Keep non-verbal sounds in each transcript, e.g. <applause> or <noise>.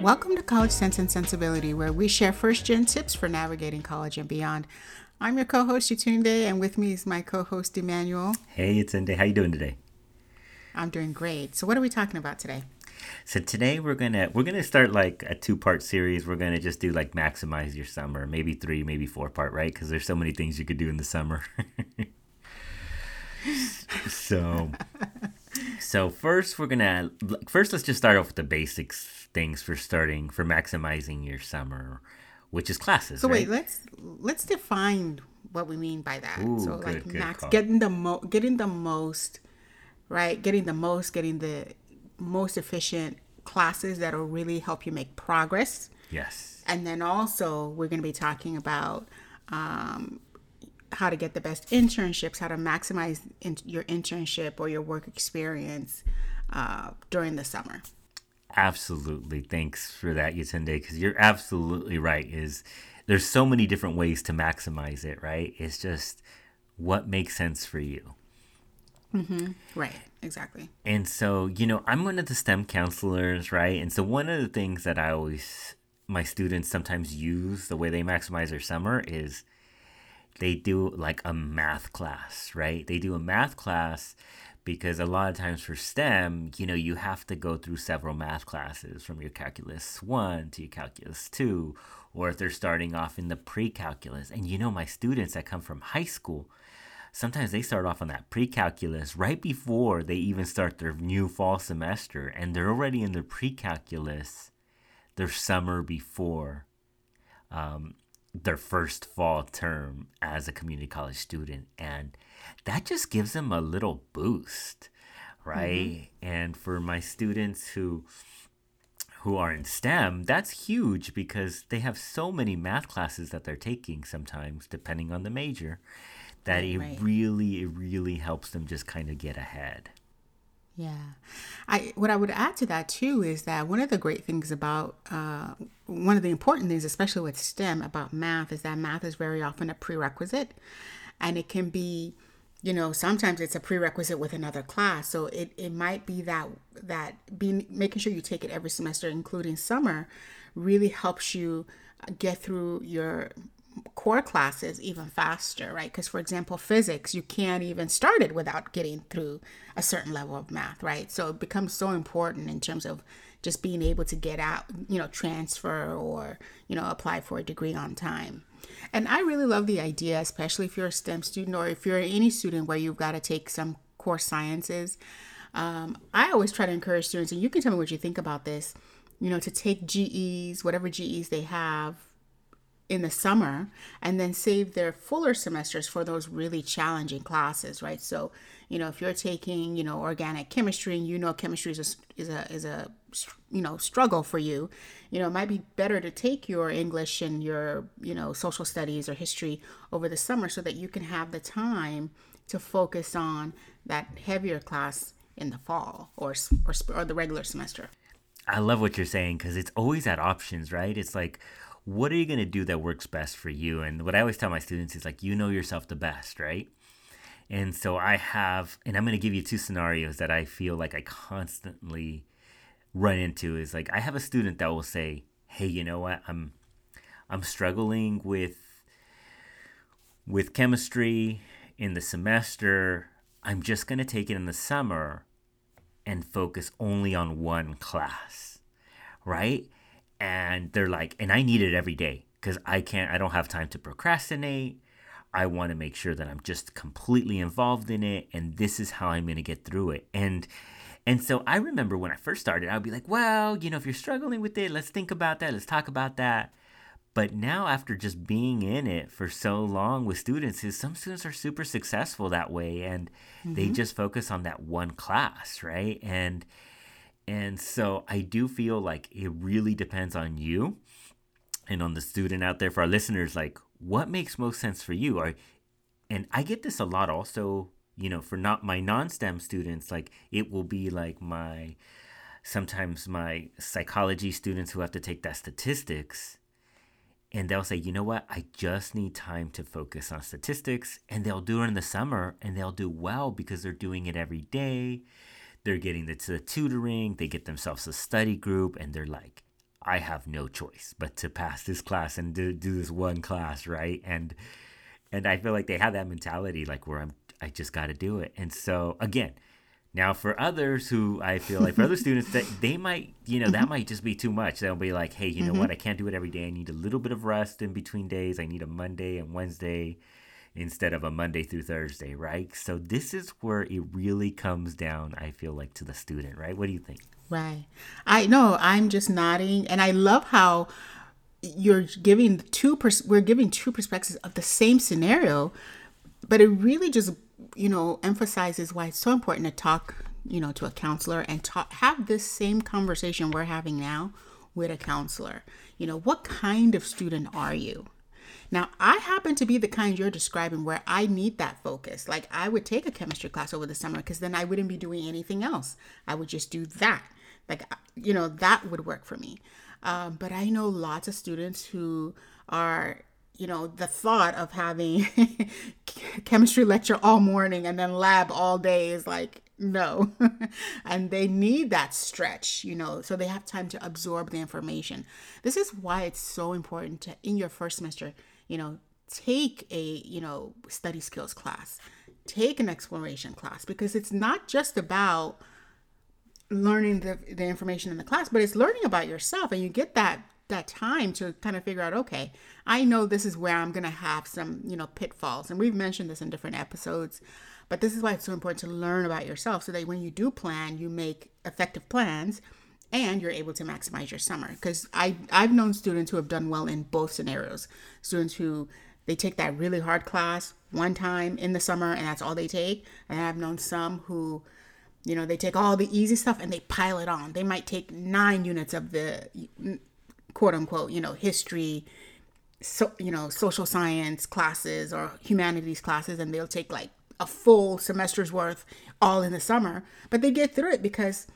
Welcome to College Sense and Sensibility, where we share first gen tips for navigating college and beyond. I'm your co-host Yatunde, and with me is my co-host Emmanuel. Hey, it's Yatunde. How you doing today? I'm doing great. So, what are we talking about today? So today we're gonna we're gonna start like a two part series. We're gonna just do like maximize your summer, maybe three, maybe four part, right? Because there's so many things you could do in the summer. <laughs> so so first we're gonna first let's just start off with the basics things for starting for maximizing your summer, which is classes. So right? wait, let's let's define what we mean by that. Ooh, so good, like good max call. getting the mo getting the most right, getting the most, getting the most efficient classes that'll really help you make progress. yes. And then also we're to be talking about um, how to get the best internships, how to maximize in- your internship or your work experience uh, during the summer. Absolutely. Thanks for that, Yatunde, because you're absolutely right. Is there's so many different ways to maximize it, right? It's just what makes sense for you. Mm-hmm. Right, exactly. And so, you know, I'm one of the STEM counselors, right? And so one of the things that I always my students sometimes use the way they maximize their summer is they do like a math class, right? They do a math class because a lot of times for STEM, you know, you have to go through several math classes from your calculus 1 to your calculus 2 or if they're starting off in the pre-calculus. And you know, my students that come from high school, sometimes they start off on that pre-calculus right before they even start their new fall semester and they're already in their pre-calculus their summer before um, their first fall term as a community college student and that just gives them a little boost right mm-hmm. and for my students who who are in STEM, that's huge because they have so many math classes that they're taking sometimes, depending on the major, that it Right. really, it really helps them just kind of get ahead. Yeah. I what I would add to that too is that one of the great things about uh, one of the important things, especially with STEM about math, is that math is very often a prerequisite, and it can be, you know, sometimes it's a prerequisite with another class. So it, it might be that that being making sure you take it every semester, including summer, really helps you get through your core classes even faster, right? Because, for example, physics, you can't even start it without getting through a certain level of math, right? So it becomes so important in terms of just being able to get out, you know, transfer or, you know, apply for a degree on time. And I really love the idea, especially if you're a STEM student or if you're any student where you've got to take some core sciences. Um, I always try to encourage students, and you can tell me what you think about this, you know, to take GEs, whatever GEs they have, in the summer and then save their fuller semesters for those really challenging classes right so you know if you're taking you know organic chemistry and you know chemistry is a is a is a you know struggle for you you know it might be better to take your english and your you know social studies or history over the summer so that you can have the time to focus on that heavier class in the fall or or, or the regular semester I love what you're saying because it's always at options, right? It's like, what are you going to do that works best for you? And what I always tell my students is like, you know yourself the best, right? And so I have, and I'm going to give you two scenarios that I feel like I constantly run into is like I have a student that will say, "Hey, you know what? I'm I'm struggling with with chemistry in the semester. I'm just going to take it in the summer and focus only on one class." Right? And they're like, "And I need it every day cuz I can't I don't have time to procrastinate. I want to make sure that I'm just completely involved in it and this is how I'm going to get through it." And and so I remember when I first started, I'd be like, well, you know, if you're struggling with it, let's think about that. Let's talk about that. But now, after just being in it for so long with students, is some students are super successful that way, and they mm-hmm. just focus on that one class, right? And and so I do feel like it really depends on you and on the student out there. For our listeners, like what makes most sense for you? Are and I get this a lot also you know for not my non-stem students like it will be like my sometimes my psychology students who have to take that statistics and they'll say you know what i just need time to focus on statistics and they'll do it in the summer and they'll do well because they're doing it every day they're getting the, the tutoring they get themselves a study group and they're like I have no choice but to pass this class and do, do this one class, right? And and I feel like they have that mentality, like where I'm, I just got to do it. And so again, now for others who I feel like for other students that they might, you know, that might just be too much. They'll be like, hey, you know mm-hmm. what? I can't do it every day. I need a little bit of rest in between days. I need a Monday and Wednesday instead of a Monday through Thursday, right? So this is where it really comes down, I feel like, to the student, right? What do you think? Right. I know. I'm just nodding, and I love how you're giving two. Pers- we're giving two perspectives of the same scenario, but it really just you know emphasizes why it's so important to talk you know to a counselor and talk have this same conversation we're having now with a counselor. You know, what kind of student are you? Now, I happen to be the kind you're describing where I need that focus. Like, I would take a chemistry class over the summer because then I wouldn't be doing anything else. I would just do that. Like, you know, that would work for me. Um, but I know lots of students who are, you know, the thought of having <laughs> chemistry lecture all morning and then lab all day is like, no. <laughs> and they need that stretch, you know, so they have time to absorb the information. This is why it's so important to, in your first semester, you know, take a, you know, study skills class, take an exploration class, because it's not just about learning the, the information in the class, but it's learning about yourself and you get that that time to kind of figure out okay i know this is where i'm going to have some you know pitfalls and we've mentioned this in different episodes but this is why it's so important to learn about yourself so that when you do plan you make effective plans and you're able to maximize your summer because I I've known students who have done well in both scenarios. Students who they take that really hard class one time in the summer and that's all they take, and I've known some who you know they take all the easy stuff and they pile it on. They might take 9 units of the quote unquote, you know, history so you know, social science classes or humanities classes and they'll take like a full semester's worth all in the summer, but they get through it because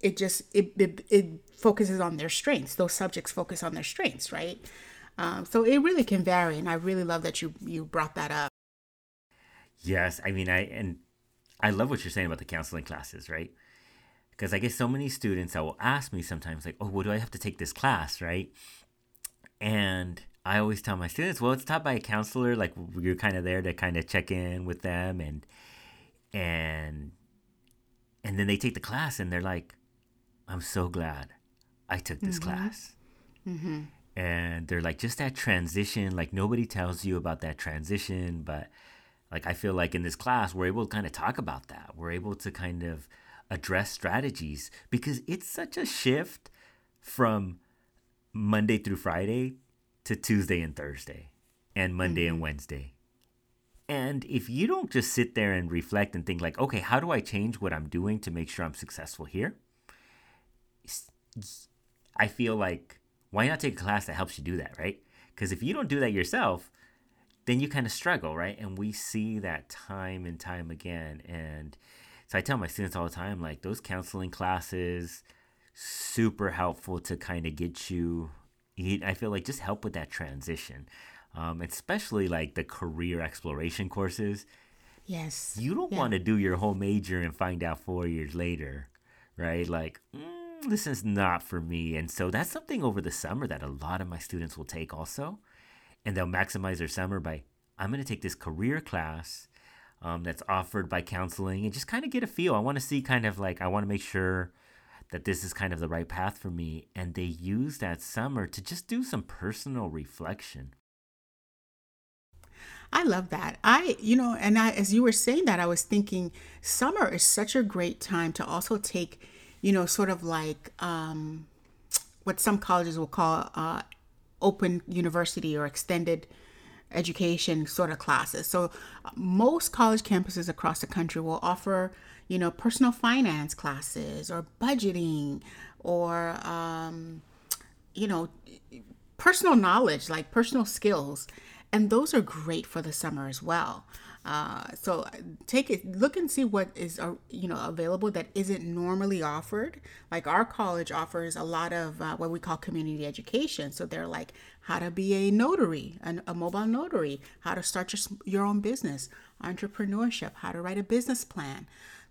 it just it, it, it focuses on their strengths. Those subjects focus on their strengths right? Um, so it really can vary and i really love that you you brought that up. Yes i mean i and i love what you're saying about the counseling classes right because i get so many students that will ask me sometimes like oh well do i have to take this class right and i always tell my students well it's taught by a counselor like you're kind of there to kind of check in with them and and and then they take the class and they're like I'm so glad I took this mm-hmm. class. Mm-hmm. And they're like, just that transition, like nobody tells you about that transition. But like, I feel like in this class, we're able to kind of talk about that. We're able to kind of address strategies because it's such a shift from Monday through Friday to Tuesday and Thursday and Monday mm-hmm. and Wednesday. And if you don't just sit there and reflect and think like, okay, how do I change what I'm doing to make sure I'm successful here? I feel like why not take a class that helps you do that, right? Because if you don't do that yourself, then you kind of struggle, right? And we see that time and time again. And so I tell my students all the time, like those counseling classes, super helpful to kind of get you. I feel like just help with that transition, um, especially like the career exploration courses. Yes. You don't yeah. want to do your whole major and find out four years later, right? Like. Mm, this is not for me. And so that's something over the summer that a lot of my students will take also. And they'll maximize their summer by, I'm going to take this career class um, that's offered by counseling and just kind of get a feel. I want to see kind of like, I want to make sure that this is kind of the right path for me. And they use that summer to just do some personal reflection. I love that. I, you know, and I, as you were saying that, I was thinking summer is such a great time to also take you know, sort of like um, what some colleges will call uh, open university or extended education sort of classes. So most college campuses across the country will offer, you know, personal finance classes or budgeting or, um, you know, personal knowledge, like personal skills. And those are great for the summer as well. Uh, so take it, look and see what is uh, you know available that isn't normally offered. Like our college offers a lot of uh, what we call community education. So they're like how to be a notary, an, a mobile notary, how to start your your own business, entrepreneurship, how to write a business plan.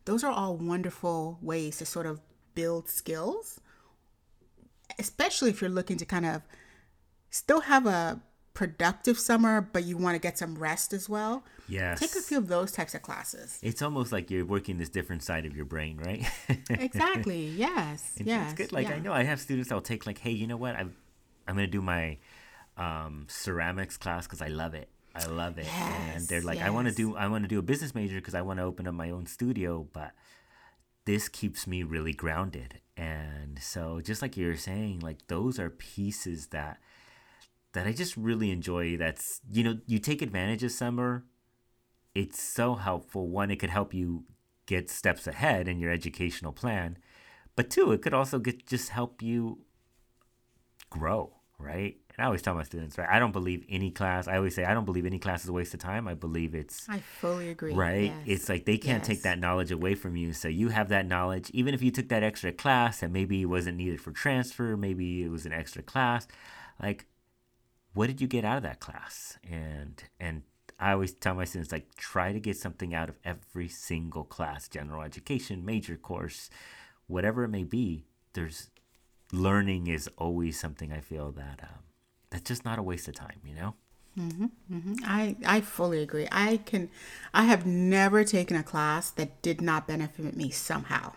Those are all wonderful ways to sort of build skills especially if you're looking to kind of still have a productive summer, but you want to get some rest as well. Yes. Take a few of those types of classes. It's almost like you're working this different side of your brain, right? <laughs> exactly. Yes. Yes. It's good. Like yeah. I know I have students that'll take like, hey, you know what? I'm I'm gonna do my um, ceramics class because I love it. I love it. Yes, and they're like, I want to do I want to do a business major because I want to open up my own studio, but this keeps me really grounded. And so just like you were saying, like those are pieces that that I just really enjoy. That's you know, you take advantage of summer. It's so helpful. One, it could help you get steps ahead in your educational plan. But two, it could also get just help you grow, right? And I always tell my students, right? I don't believe any class. I always say I don't believe any class is a waste of time. I believe it's I fully agree. right. Yes. It's like they can't take that knowledge away from you. So you have that knowledge, even if you took that extra class and maybe it wasn't needed for transfer, maybe it was an extra class. Like, what did you get out of that class? And and I always tell my students like try to get something out of every single class, general education, major course, whatever it may be. There's learning is always something I feel that um, that's just not a waste of time, you know. Mm-hmm, mm-hmm. I I fully agree. I can I have never taken a class that did not benefit me somehow.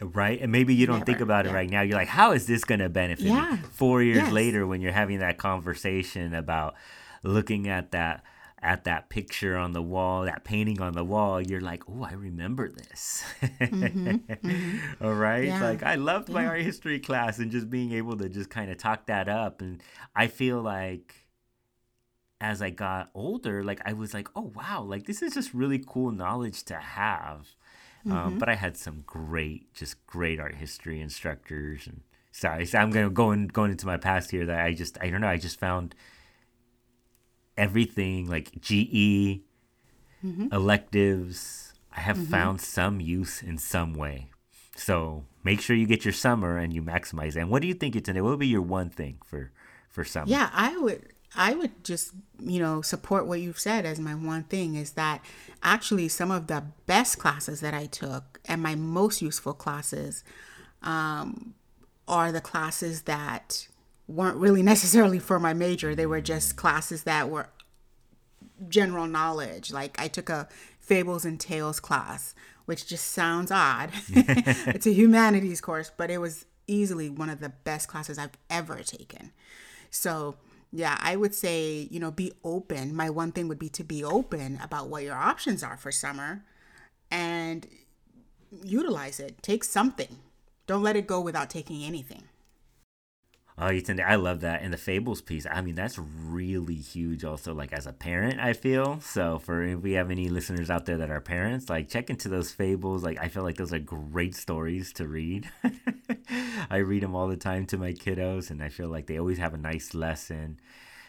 Right? And maybe you don't think about it yeah. right now. You're like, how is this going to benefit Yeah. me? Four years Yes. later, when you're having that conversation about looking at that at that picture on the wall, that painting on the wall, you're like, oh, I remember this. Mm-hmm. Mm-hmm. <laughs> All right? Yeah. Like, I loved my art history class and just being able to just kind of talk that up. And I feel like as I got older, like I was like, oh wow, like this is just really cool knowledge to have. Um, mm-hmm. but I had some great, just great art history instructors. And sorry, so I'm gonna go in, going into my past here. That I just, I don't know, I just found everything like GE mm-hmm. electives. I have mm-hmm. found some use in some way. So make sure you get your summer and you maximize it. And what do you think it's in What would be your one thing for for summer? Yeah, I would I would just, you know, support what you've said as my one thing is that actually some of the best classes that I took and my most useful classes um, are the classes that weren't really <laughs> necessarily for my major. They were just classes that were general knowledge. Like I took a fables and tales class, which just sounds odd. <laughs> it's a humanities course, but it was easily one of the best classes I've ever taken. So, yeah, I would say, you know, be open. My one thing would be to be open about what your options are for summer and utilize it. Take something. Don't let it go without taking anything. Oh, Yatunde, I love that. And the fables piece, I mean, that's really huge also, like as a parent, I feel. So for if we have any listeners out there that are parents, like check into those fables. Like I feel like those are great stories to read. <laughs> I read them all the time to my kiddos and I feel like they always have a nice lesson.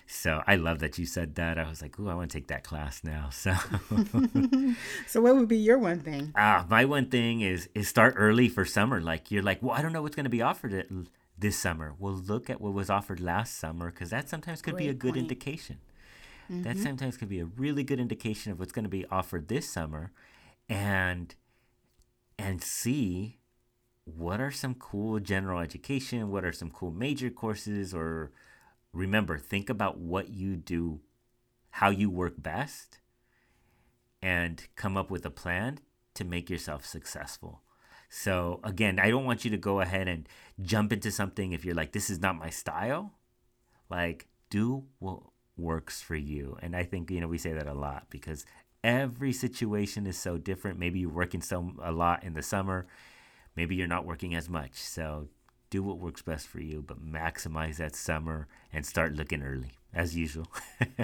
So I love that you said that. I was like, ooh, I want to take that class now. So <laughs> So, what would be your one thing? Ah, my one thing is is start early for summer. Like you're like, well, I don't know what's going to be offered it this summer. We'll look at what was offered last summer because that sometimes could be a good point. indication. That mm-hmm. sometimes could be a really good indication of what's going to be offered this summer, and and see what are some cool general education, what are some cool major courses, or remember, think about what you do, how you work best, and come up with a plan to make yourself successful. So, again, I don't want you to go ahead and jump into something if you're like, this is not my style. Like, do what works for you. And I think, you know, we say that a lot because every situation is so different. Maybe you're working so a lot in the summer, maybe you're not working as much. So, do what works best for you, but maximize that summer and start looking early as usual. <laughs>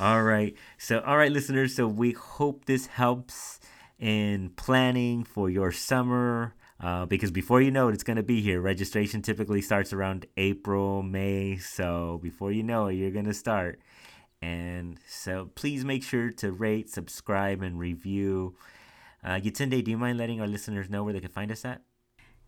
all right. So, all right, listeners. So, we hope this helps in planning for your summer. Uh, because before you know it, it's going to be here. Registration typically starts around April, May. So, before you know it, you're going to start. And so, please make sure to rate, subscribe, and review. Uh, Yatunde, do you mind letting our listeners know where they can find us at?